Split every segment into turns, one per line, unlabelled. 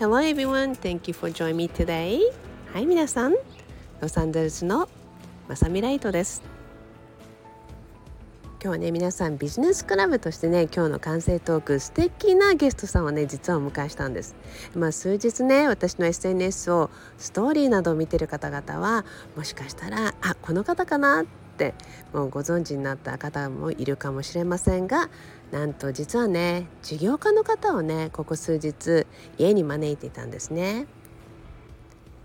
Hello everyone, thank you for joining me today. はい、皆さん、ロサンゼルスのまさみライトです。今日はね皆さんビジネスクラブとしてね今日の完成トーク素敵なゲストさんをね実はお迎えしたんですまあ数日ね私の SNS をストーリーなどを見てる方々はもしかしたらあこの方かなってもうご存知になった方もいるかもしれませんがなんと実はね事業家の方をねここ数日家に招いていたんですね。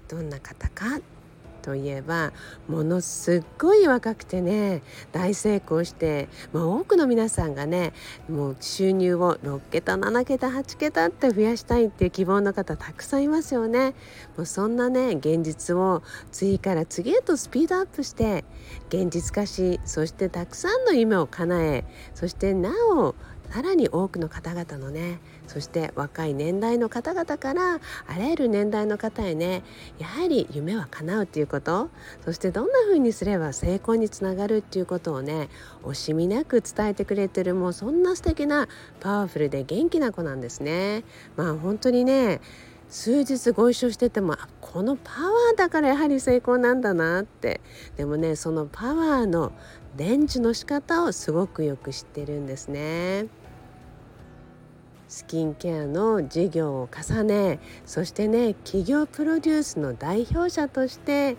どんな方かといえばものすっごい若くてね大成功して、まあ、多くの皆さんがねもう収入を6桁7桁8桁って増やしたいっていう希望の方たくさんいますよね。もうそんなね現実を次から次へとスピードアップして現実化しそしてたくさんの夢を叶えそしてなおさらに多くの方々のねそして若い年代の方々からあらゆる年代の方へねやはり夢は叶うっていうことそしてどんな風にすれば成功につながるっていうことをね惜しみなく伝えてくれてるもうそんな素敵なパワフルで元気な子なんですね。まあ本当にね数日ご一緒しててもこのパワーだからやはり成功なんだなってでもねそのパワーの伝授の仕方をすごくよく知ってるんですね。スキンケアの事業を重ねそしてね企業プロデュースの代表者として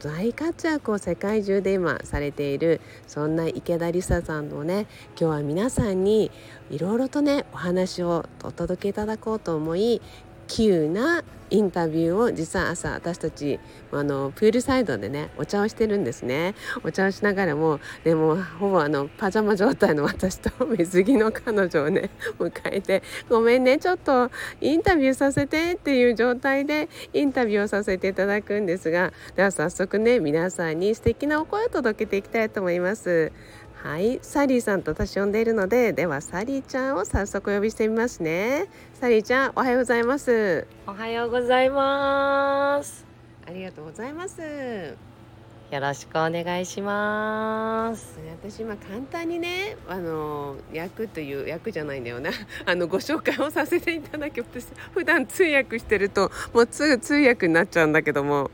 大活躍を世界中で今されているそんな池田梨沙さんのね今日は皆さんにいろいろとねお話をお届けいただこうと思い急なインタビューを実は朝私たちあのプールサイドでねお茶をしてるんですね。お茶をしながらもでもほぼあのパジャマ状態の私と 水着の彼女をね迎えてごめんねちょっとインタビューさせてっていう状態でインタビューをさせていただくんですがでは早速ね皆さんに素敵なお声を届けていきたいと思います。はいサリーさんと私呼んでいるのでではサリーちゃんを早速お呼びしてみますね。サリーちゃんおはようございます。
おはようございます。
ありがとうございます。
よろしくお願いします。
私今簡単にねあの役という役じゃないんだよな。あのご紹介をさせていただき私普段通訳してるともうすぐ通訳になっちゃうんだけども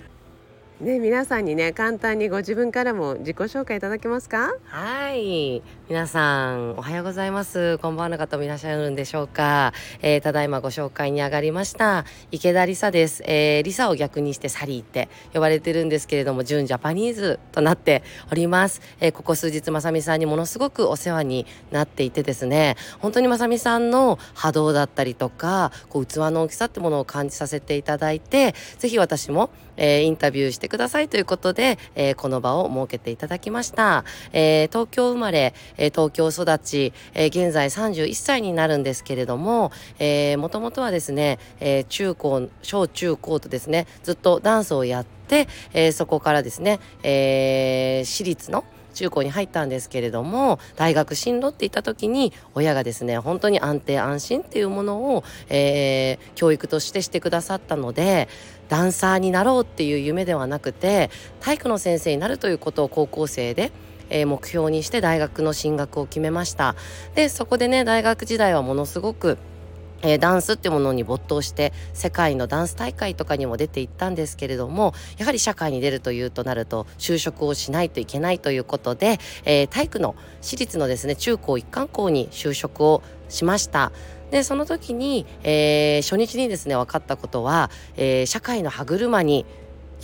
ね、皆さんにね簡単にご自分からも自己紹介いただけますか？
はい。皆さんおはようございます。こんばんはの方もいらっしゃるんでしょうか、えー、ただいまご紹介に上がりました。池田理沙です、えー、リサを逆にしてサリーって呼ばれてるんですけれども純ジャパニーズとなっております、えー、ここ数日まさみさんにものすごくお世話になっていてですね。本当にまさみさんの波動だったりとかこう器の大きさってものを感じさせていただいてぜひ私も、えインタビューしてくださいということで、えー、この場を設けていただきました。えー、東京生まれ、え東京育ち、え現在31歳になるんですけれども、えー、もともとはですね、え中高、小中高とですね、ずっとダンスをやって、えそこからですね、え私立の中高に入ったんですけれども大学進路って言った時に親がですね本当に安定安心っていうものを、えー、教育としてしてくださったのでダンサーになろうっていう夢ではなくて体育の先生になるということを高校生でえ目標にして大学の進学を決めましたでそこでね大学時代はものすごくえー、ダンスっていうものに没頭して世界のダンス大会とかにも出ていったんですけれどもやはり社会に出るというとなると就職をしないといけないということで、えー、体育の私立のですね中高一貫校に就職をしました。でその時に、えー、初日にですね分かったことは、えー、社会の歯車に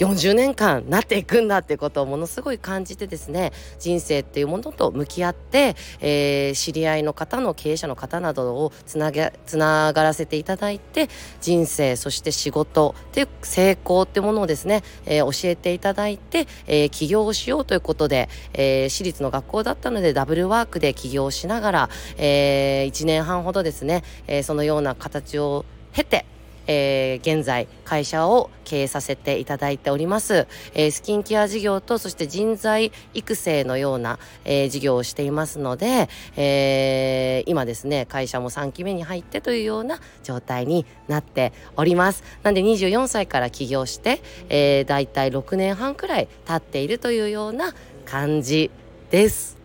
40年間なっていくんだっていうことをものすごい感じてですね人生っていうものと向き合って、えー、知り合いの方の経営者の方などをつなげつながらせていただいて人生そして仕事っていう成功っていうものをですね、えー、教えていただいて、えー、起業をしようということで、えー、私立の学校だったのでダブルワークで起業しながら、えー、1年半ほどですね、えー、そのような形を経てえー、現在会社を経営させていただいております、えー、スキンケア事業とそして人材育成のような、えー、事業をしていますので、え今ですね会社も3期目に入ってというような状態になっております。なんで24歳から起業して、えー、だいたい6年半くらい経っているというような感じです。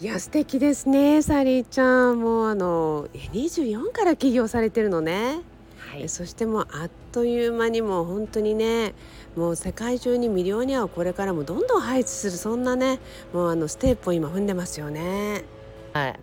いや素敵ですねサリーちゃん。もうあの24から起業されてるのね、はい、そしてもうあっという間にもう本当にねもう世界中にミリオニアをこれからもどんどん配置するそんなねもうあのステップを今踏んでますよね。
はい。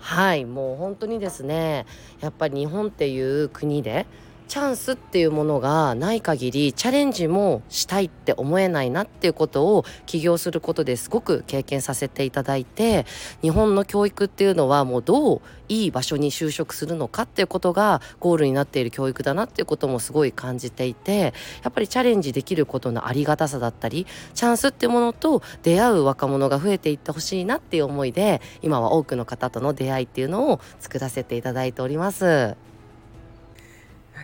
はいもう本当にですねやっぱり日本っていう国でチャンスっていうものがない限りチャレンジもしたいって思えないなっていうことを起業することですごく経験させていただいて日本の教育っていうのはもうどういい場所に就職するのかっていうことがゴールになっている教育だなっていうこともすごい感じていてやっぱりチャレンジできることのありがたさだったりチャンスっていうものと出会う若者が増えていってほしいなっていう思いで今は多くの方との出会いっていうのを作らせていただいております。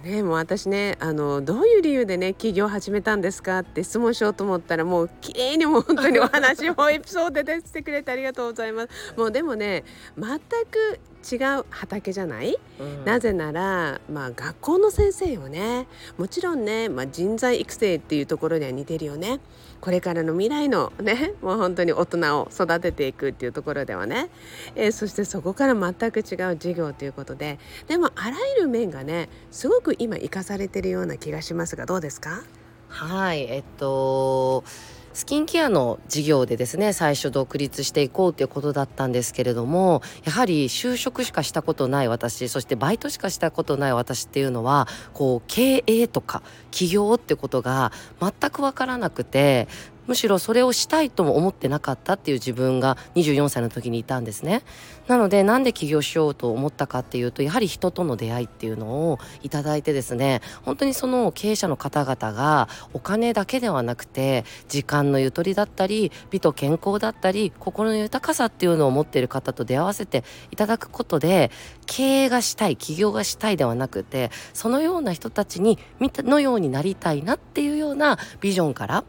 ね、もう私ねあのどういう理由でね起業始めたんですかって質問しようと思ったらもう綺麗にも本当にお話もエピソードでしてくれてありがとうございます。もうでもね全く違う畑じゃない、うん、なぜなら、まあ、学校の先生よね。もちろんね、まあ、人材育成っていうところには似てるよね。これからの未来のね もう本当に大人を育てていくっていうところではね、えー、そしてそこから全く違う授業ということで。でもあらゆる面がねすごく今生かされてるような気がしますがどうですか？
はいえっとスキンケアの事業でですね最初独立していこうということだったんですけれどもやはり就職しかしたことない私そしてバイトしかしたことない私っていうのはこう経営とか起業ってことが全く分からなくてむしろそれをしたいとも思ってなかったっていう自分が24歳の時にいたんですね。なのでなんで起業しようと思ったかっていうとやはり人との出会いっていうのをいただいてですね本当にその経営者の方々がお金だけではなくて時間のゆとりだったり美と健康だったり心の豊かさっていうのを持っている方と出会わせていただくことで経営がしたい起業がしたいではなくてそのような人たちにのようになりたいなっていうようなビジョンから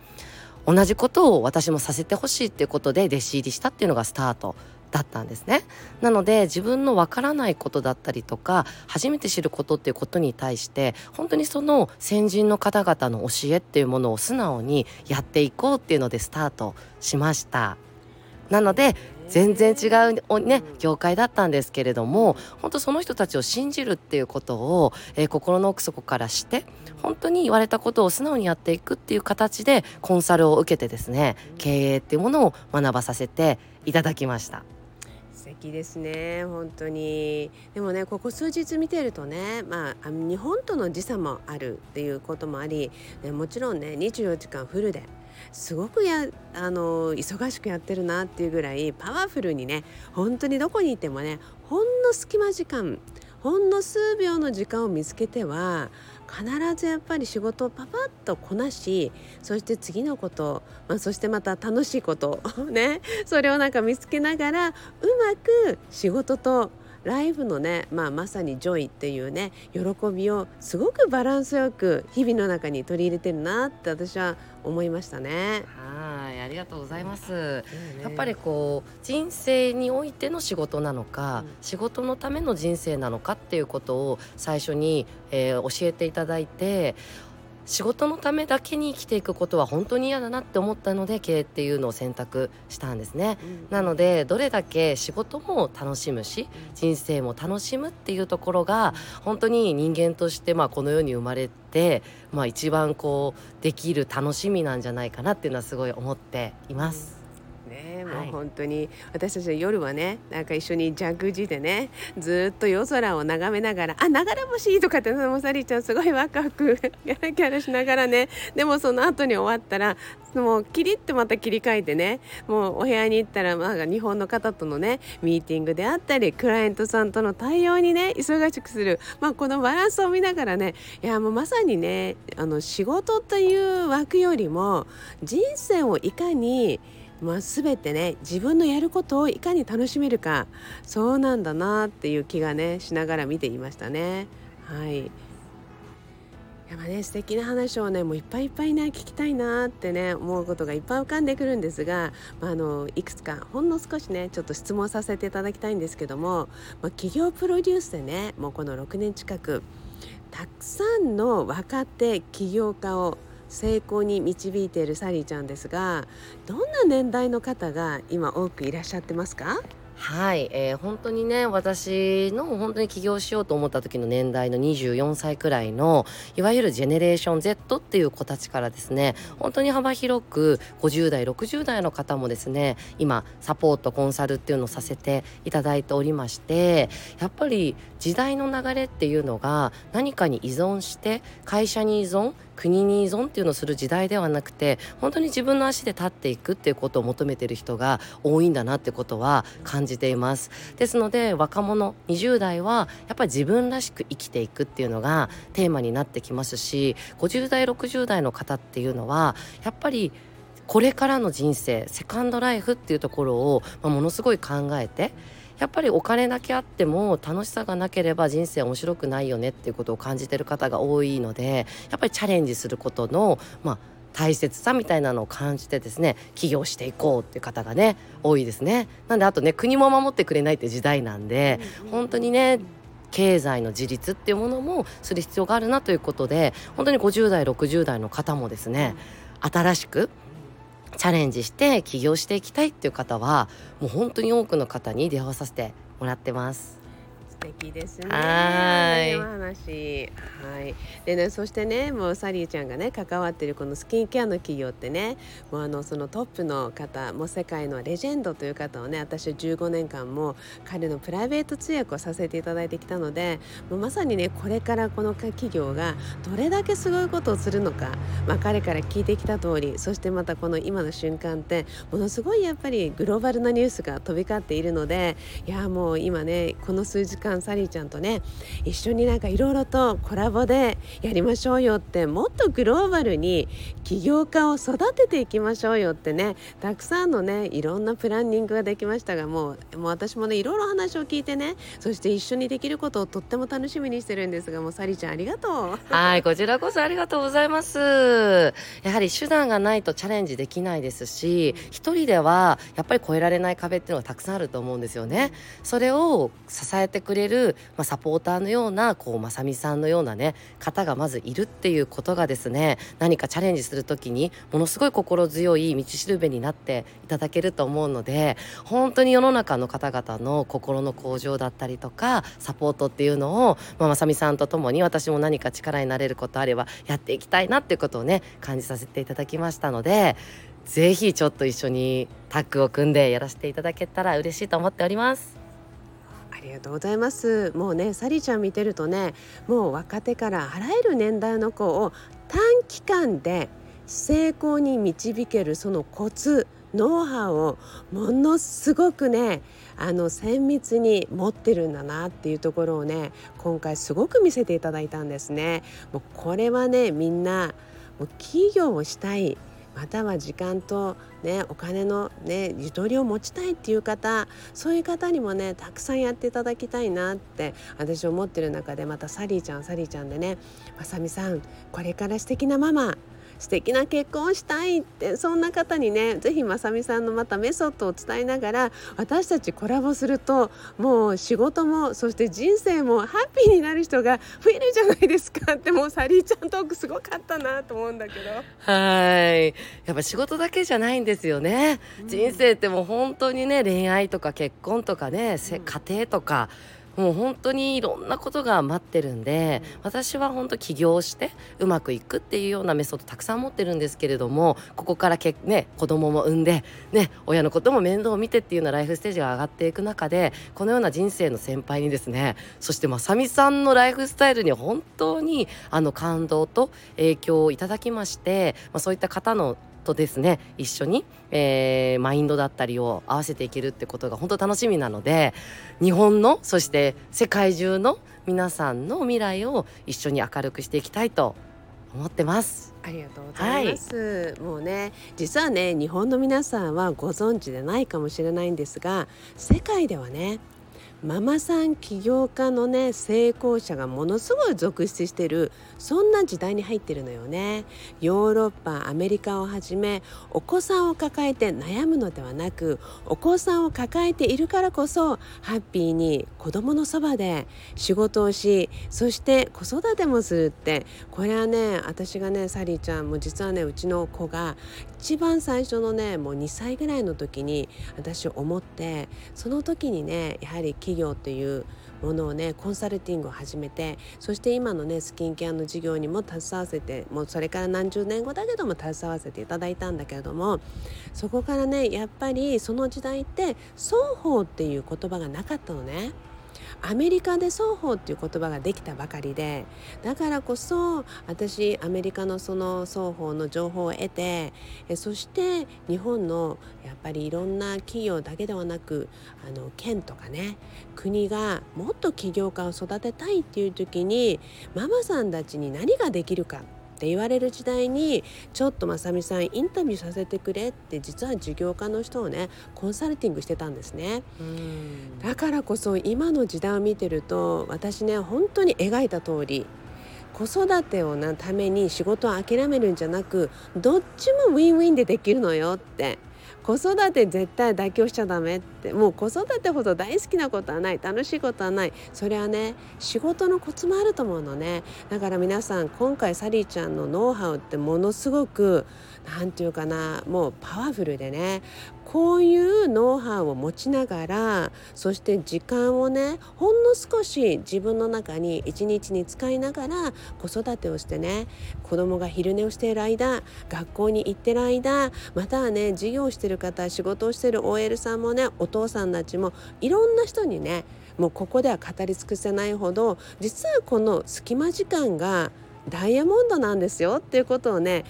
同じことを私もさせてほしいっていうことで弟子入りしたっていうのがスタートだったんですね。なので自分のわからないことだったりとか初めて知ることっていうことに対して本当にその先人の方々の教えっていうものを素直にやっていこうっていうのでスタートしました。なので全然違うね業界だったんですけれども本当その人たちを信じるっていうことを、えー、心の奥底からして本当に言われたことを素直にやっていくっていう形でコンサルを受けてですね経営っていうものを学ばさせていただきました。
素敵ですね本当にでもねここ数日見てるとねまあ日本との時差もあるっていうこともありもちろんね24時間フルですごくやあの忙しくやってるなっていうぐらいパワフルにね本当にどこにいてもねほんの隙間時間ほんの数秒の時間を見つけては必ずやっぱり仕事をパパッとこなしそして次のこと、まあ、そしてまた楽しいことねそれをなんか見つけながらうまく仕事とライフのね、まあ、まさに joy っていうね喜びをすごくバランスよく日々の中に取り入れてるなって私は思いましたね。
はいありがとうございます、ね、やっぱりこう人生においての仕事なのか、うん、仕事のための人生なのかっていうことを最初に、えー、教えていただいて仕事のためだけに生きていくことは本当に嫌だなって思ったので経営っていうのを選択したんですね、うん、なのでどれだけ仕事も楽しむし人生も楽しむっていうところが本当に人間としてまあこの世に生まれて、まあ、一番こうできる楽しみなんじゃないかなっていうのはすごい思っています。
ねもう本当に、私たちは夜はねなんか一緒にジャグジーでねずっと夜空を眺めながら「あ流れ星!」とかってもサリーちゃんすごいワクワク キャラキャラしながらねでもその後に終わったらもうキリッとまた切り替えてねもうお部屋に行ったら、まあ、日本の方とのねミーティングであったりクライアントさんとの対応にね忙しくする、まあ、このバランスを見ながらねいやもうまさにねあの仕事という枠よりも人生をいかにまあ、全てね自分のやることをいかに楽しめるかそうなんだなっていう気がねしながら見ていましたね。はいやっぱね素敵な話をねもういっぱいいっぱいね聞きたいなってね思うことがいっぱい浮かんでくるんですが、まあ、あのいくつかほんの少しねちょっと質問させていただきたいんですけども、まあ、企業プロデュースでねもうこの6年近くたくさんの若手起業家を成功に導いているサリーちゃんですがどんな年代の方が今多くいらっしゃってますか？
はい、えー、本当にね私の本当に起業しようと思った時の年代の24歳くらいのいわゆるジェネレーション Z っていう子たちからですね本当に幅広く50代60代の方もですね今サポートコンサルっていうのをさせていただいておりましてやっぱり時代の流れっていうのが何かに依存して会社に依存国に依存っていうのをする時代ではなくて本当に自分の足で立っていくっていうことを求めてる人が多いんだなってことは感じています。ですので若者20代はやっぱり自分らしく生きていくっていうのがテーマになってきますし50代60代の方っていうのはやっぱりこれからの人生セカンドライフっていうところを、まあ、ものすごい考えてやっぱりお金だけあっても楽しさがなければ人生面白くないよねっていうことを感じてる方が多いのでやっぱりチャレンジすることのまあ大切さみたいなのを感じてですね起業していこうっていう方がね多いですね。なんであとね国も守ってくれないって時代なんで、本当にね経済の自立っていうものもする必要があるなということで本当に50代60代の方もですね新しくチャレンジして起業していきたいっていう方はもう本当に多くの方に出会わさせてもらってます。
敵ですね。
は
い。話。はい。でね、そしてね、もうサリーちゃんがね、関わってるこのスキンケアの企業ってね。もうあの、そのトップの方、もう世界のレジェンドという方をね、私は15年間も彼のプライベート通訳をさせていただいてきたので。もうまさにね、これからこの企業がどれだけすごいことをするのか。まあ、彼から聞いてきた通り、そしてまたこの今の瞬間って。ものすごいやっぱりグローバルなニュースが飛び交っているので。いや、もう今ね、この数時間間サリーちゃんとね一緒になんかいろいろとコラボでやりましょうよってもっとグローバルに起業家を育てていきましょうよってねたくさんのねいろんなプランニングができましたがもうもう私もねいろいろ話を聞いてねそして一緒にできることをとっても楽しみにしてるんですがもうサリーちゃんありがとう。
はいこちらこそありがとうございます。やはり手段がないとチャレンジできないですし一人ではやっぱり越えられない壁っていうのがたくさんあると思うんですよね。それを支えてくれれる、まあ、サポーターのようなこうまさみさんのようなね方がまずいるっていうことがですね何かチャレンジする時にものすごい心強い道しるべになっていただけると思うので本当に世の中の方々の心の向上だったりとかサポートっていうのを、まあ、まさみさんと共に私も何か力になれることあればやっていきたいなっていうことをね感じさせていただきましたのでぜひちょっと一緒にタッグを組んでやらせていただけたら嬉しいと思っております。
ありがとうございますもうねサリちゃん見てるとねもう若手からあらゆる年代の子を短期間で成功に導けるそのコツノウハウをものすごくねあの綿密に持ってるんだなっていうところをね今回すごく見せていただいたんですね。もうこれはねみんなもう企業をしたいまたは時間と、ね、お金の、ね、ゆとりを持ちたいっていう方そういう方にもねたくさんやっていただきたいなって私思ってる中でまたサリーちゃんサリーちゃんでねまさみさんこれから素敵なママ素敵な結婚をしたいってそんな方にね是非まさみさんのまたメソッドを伝えながら私たちコラボするともう仕事もそして人生もハッピーになる人が増えるじゃないですか。ってもうサリーちゃんトークすごかったなと思うんだけど。
はい。やっぱ仕事だけじゃないんですよね、うん、人生ってもう本当にね恋愛とか結婚とかね、うん、家庭とかもう本当にいろんなことが待ってるんで、私は本当起業してうまくいくっていうようなメソッドたくさん持ってるんですけれどもここからけ、ね、子供も産んで、ね、親のことも面倒を見てっていうようなライフステージが上がっていく中でこのような人生の先輩にですねそしてまさみさんのライフスタイルに本当にあの感動と影響をいただきまして、まあ、そういった方のとですね一緒に、えー、マインドだったりを合わせていけるってことが本当楽しみなので日本のそして世界中の皆さんの未来を一緒に明るくしていきたいと思ってます。
ありがとうございます、はい、もうね実はね日本の皆さんはご存知でないかもしれないんですが世界ではねママさん起業家のね成功者がものすごい続出してるそんな時代に入ってるのよね。ヨーロッパアメリカをはじめお子さんを抱えて悩むのではなくお子さんを抱えているからこそハッピーに子供のそばで仕事をしそして子育てもするってこれはね私がねサリーちゃんも実はねうちの子が一番最初のねもう2歳ぐらいの時に私思ってその時にねやはり企業っていうものをねコンサルティングを始めてそして今のねスキンケアの事業にも携わせてもうそれから何十年後だけども携わせていただいたんだけれどもそこからねやっぱりその時代って双方っていう言葉がなかったのね。アメリカで双方っていう言葉ができたばかりでだからこそ私アメリカのその双方の情報を得てえそして日本のやっぱりいろんな企業だけではなくあの県とかね国がもっと起業家を育てたいっていう時にママさんたちに何ができるかって言われる時代にちょっとまさみさんインタビューさせてくれって実は事業家の人をねコンサルティングしてたんですね。だからこそ今の時代を見てると私ね本当に描いた通り子育てをなために仕事を諦めるんじゃなくどっちもウィンウィンでできるのよって子育て絶対妥協しちゃダメって。もう子育てほど大好きなことはない。楽しいことはない。それはね仕事のコツもあると思うのね。だから皆さん今回サリーちゃんのノウハウってものすごく何て言うかなもうパワフルでねこういうノウハウを持ちながらそして時間をねほんの少し自分の中に一日に使いながら子育てをしてね子供が昼寝をしている間学校に行ってる間またはね授業をしてる方仕事をしてる OL さんもねお父さんたちもいろんな人にねもうここでは語り尽くせないほど実はこの隙間時間がダイヤモンドなんですよっていうことをね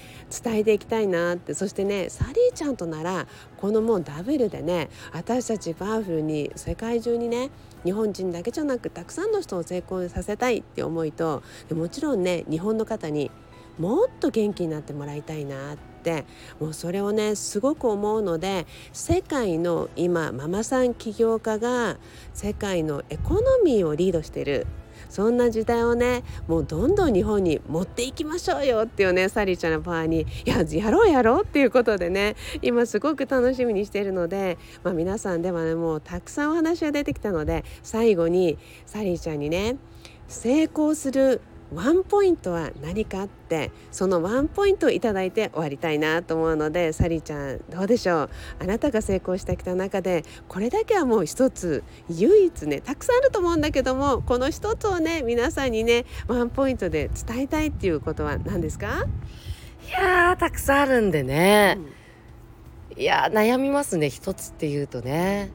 伝えていきたいなって。そしてねサリーちゃんとならこのもうダブルでね私たちパワフルに世界中にね日本人だけじゃなくたくさんの人を成功させたいって思いともちろんね日本の方にもっと元気になってもらいたいなって。もうそれをねすごく思うので世界の今ママさん起業家が世界のエコノミーをリードしてる。そんな時代をねもうどんどん日本に持っていきましょうよっていうねサリーちゃんのパワーにややろうやろうっていうことでね今すごく楽しみにしているので、まあ、皆さんではねもうたくさんお話が出てきたので最後にサリーちゃんにね成功するワンポイントは何かってそのワンポイントをいただいて終わりたいなと思うのでサリーちゃんどうでしょう？あなたが成功してきた中でこれだけはもう一つ唯一ねたくさんあると思うんだけどもこの一つをね皆さんにねワンポイントで伝えたいっていうことは何ですか？
いやたくさんあるんでね、うん、いや悩みますね一つっていうとね。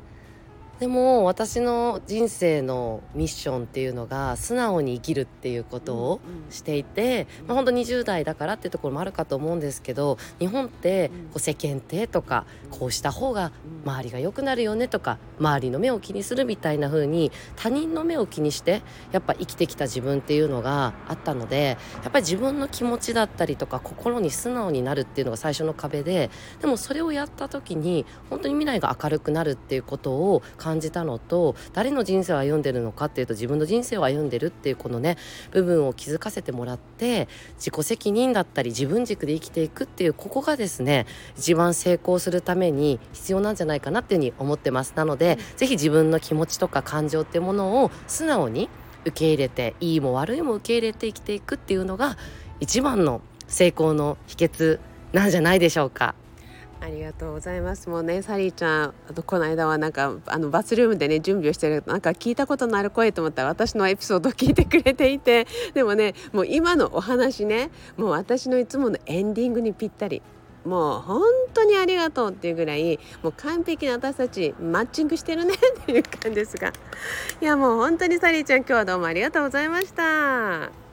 でも私の人生のミッションっていうのが素直に生きるっていうことをしていて、うんうん、まあ、本当20代だからっていうところもあるかと思うんですけど日本ってこう世間体とかこうした方が周りが良くなるよねとか周りの目を気にするみたいな風に他人の目を気にしてやっぱ生きてきた自分っていうのがあったのでやっぱり自分の気持ちだったりとか心に素直になるっていうのが最初の壁ででもそれをやった時に本当に未来が明るくなるっていうことを感じたのと誰の人生を歩んでるのかっていうと自分の人生を歩んでるっていうこのね部分を気づかせてもらって自己責任だったり自分軸で生きていくっていうここがですね一番成功するために必要なんじゃないかなっていうふうに思ってますなので、うん、ぜひ自分の気持ちとか感情っていうものを素直に受け入れていいも悪いも受け入れて生きていくっていうのが一番の成功の秘訣なんじゃないでしょうか。
ありがとうございます。もうね、サリーちゃん、あとこの間はなんかあのバスルームでね準備をしてるなんか聞いたことのある声と思ったら私のエピソードを聞いてくれていて、でもね、もう今のお話ね、もう私のいつものエンディングにぴったり。もう本当にありがとうっていうぐらいもう完璧な私たちマッチングしてるねっていう感じですがいやもう本当にサリーちゃん今日はどうもありがとうございました。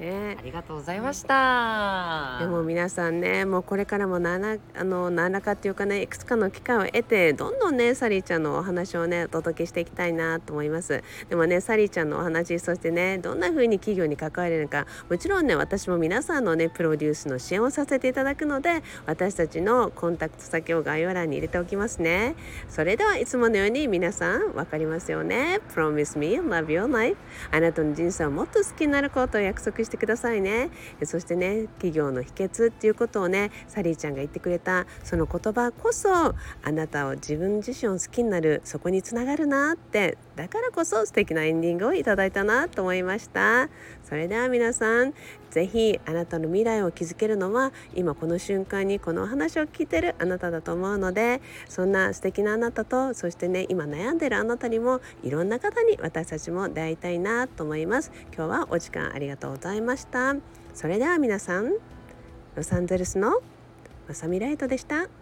ね。
ありがとうございました。
でも皆さんねもうこれからも何らあの何らかっていうかねいくつかの機会を得てどんどんねサリーちゃんのお話をねお届けしていきたいなと思います。でもねサリーちゃんのお話そしてねどんな風に企業に関われるのかもちろんね私も皆さんのねプロデュースの支援をさせていただくので私たちのコンタクト先を概要欄に入れておきますね。それではいつものように皆さん分かりますよね？Promise me love your life あなたの人生をもっと好きになることを約束してしてくださいね。そしてね企業の秘訣っていうことをねサリーちゃんが言ってくれたその言葉こそあなたを自分自身を好きになるそこにつながるなってだからこそ素敵なエンディングをいただいたなと思いました。それでは皆さんぜひあなたの未来を築けるのは今この瞬間にこのお話を聞いてるあなただと思うのでそんな素敵なあなたとそしてね今悩んでるあなたにもいろんな方に私たちも出会いたいなと思います。今日はお時間ありがとうざいましたそれでは皆さんロサンゼルスのまさみライトでした。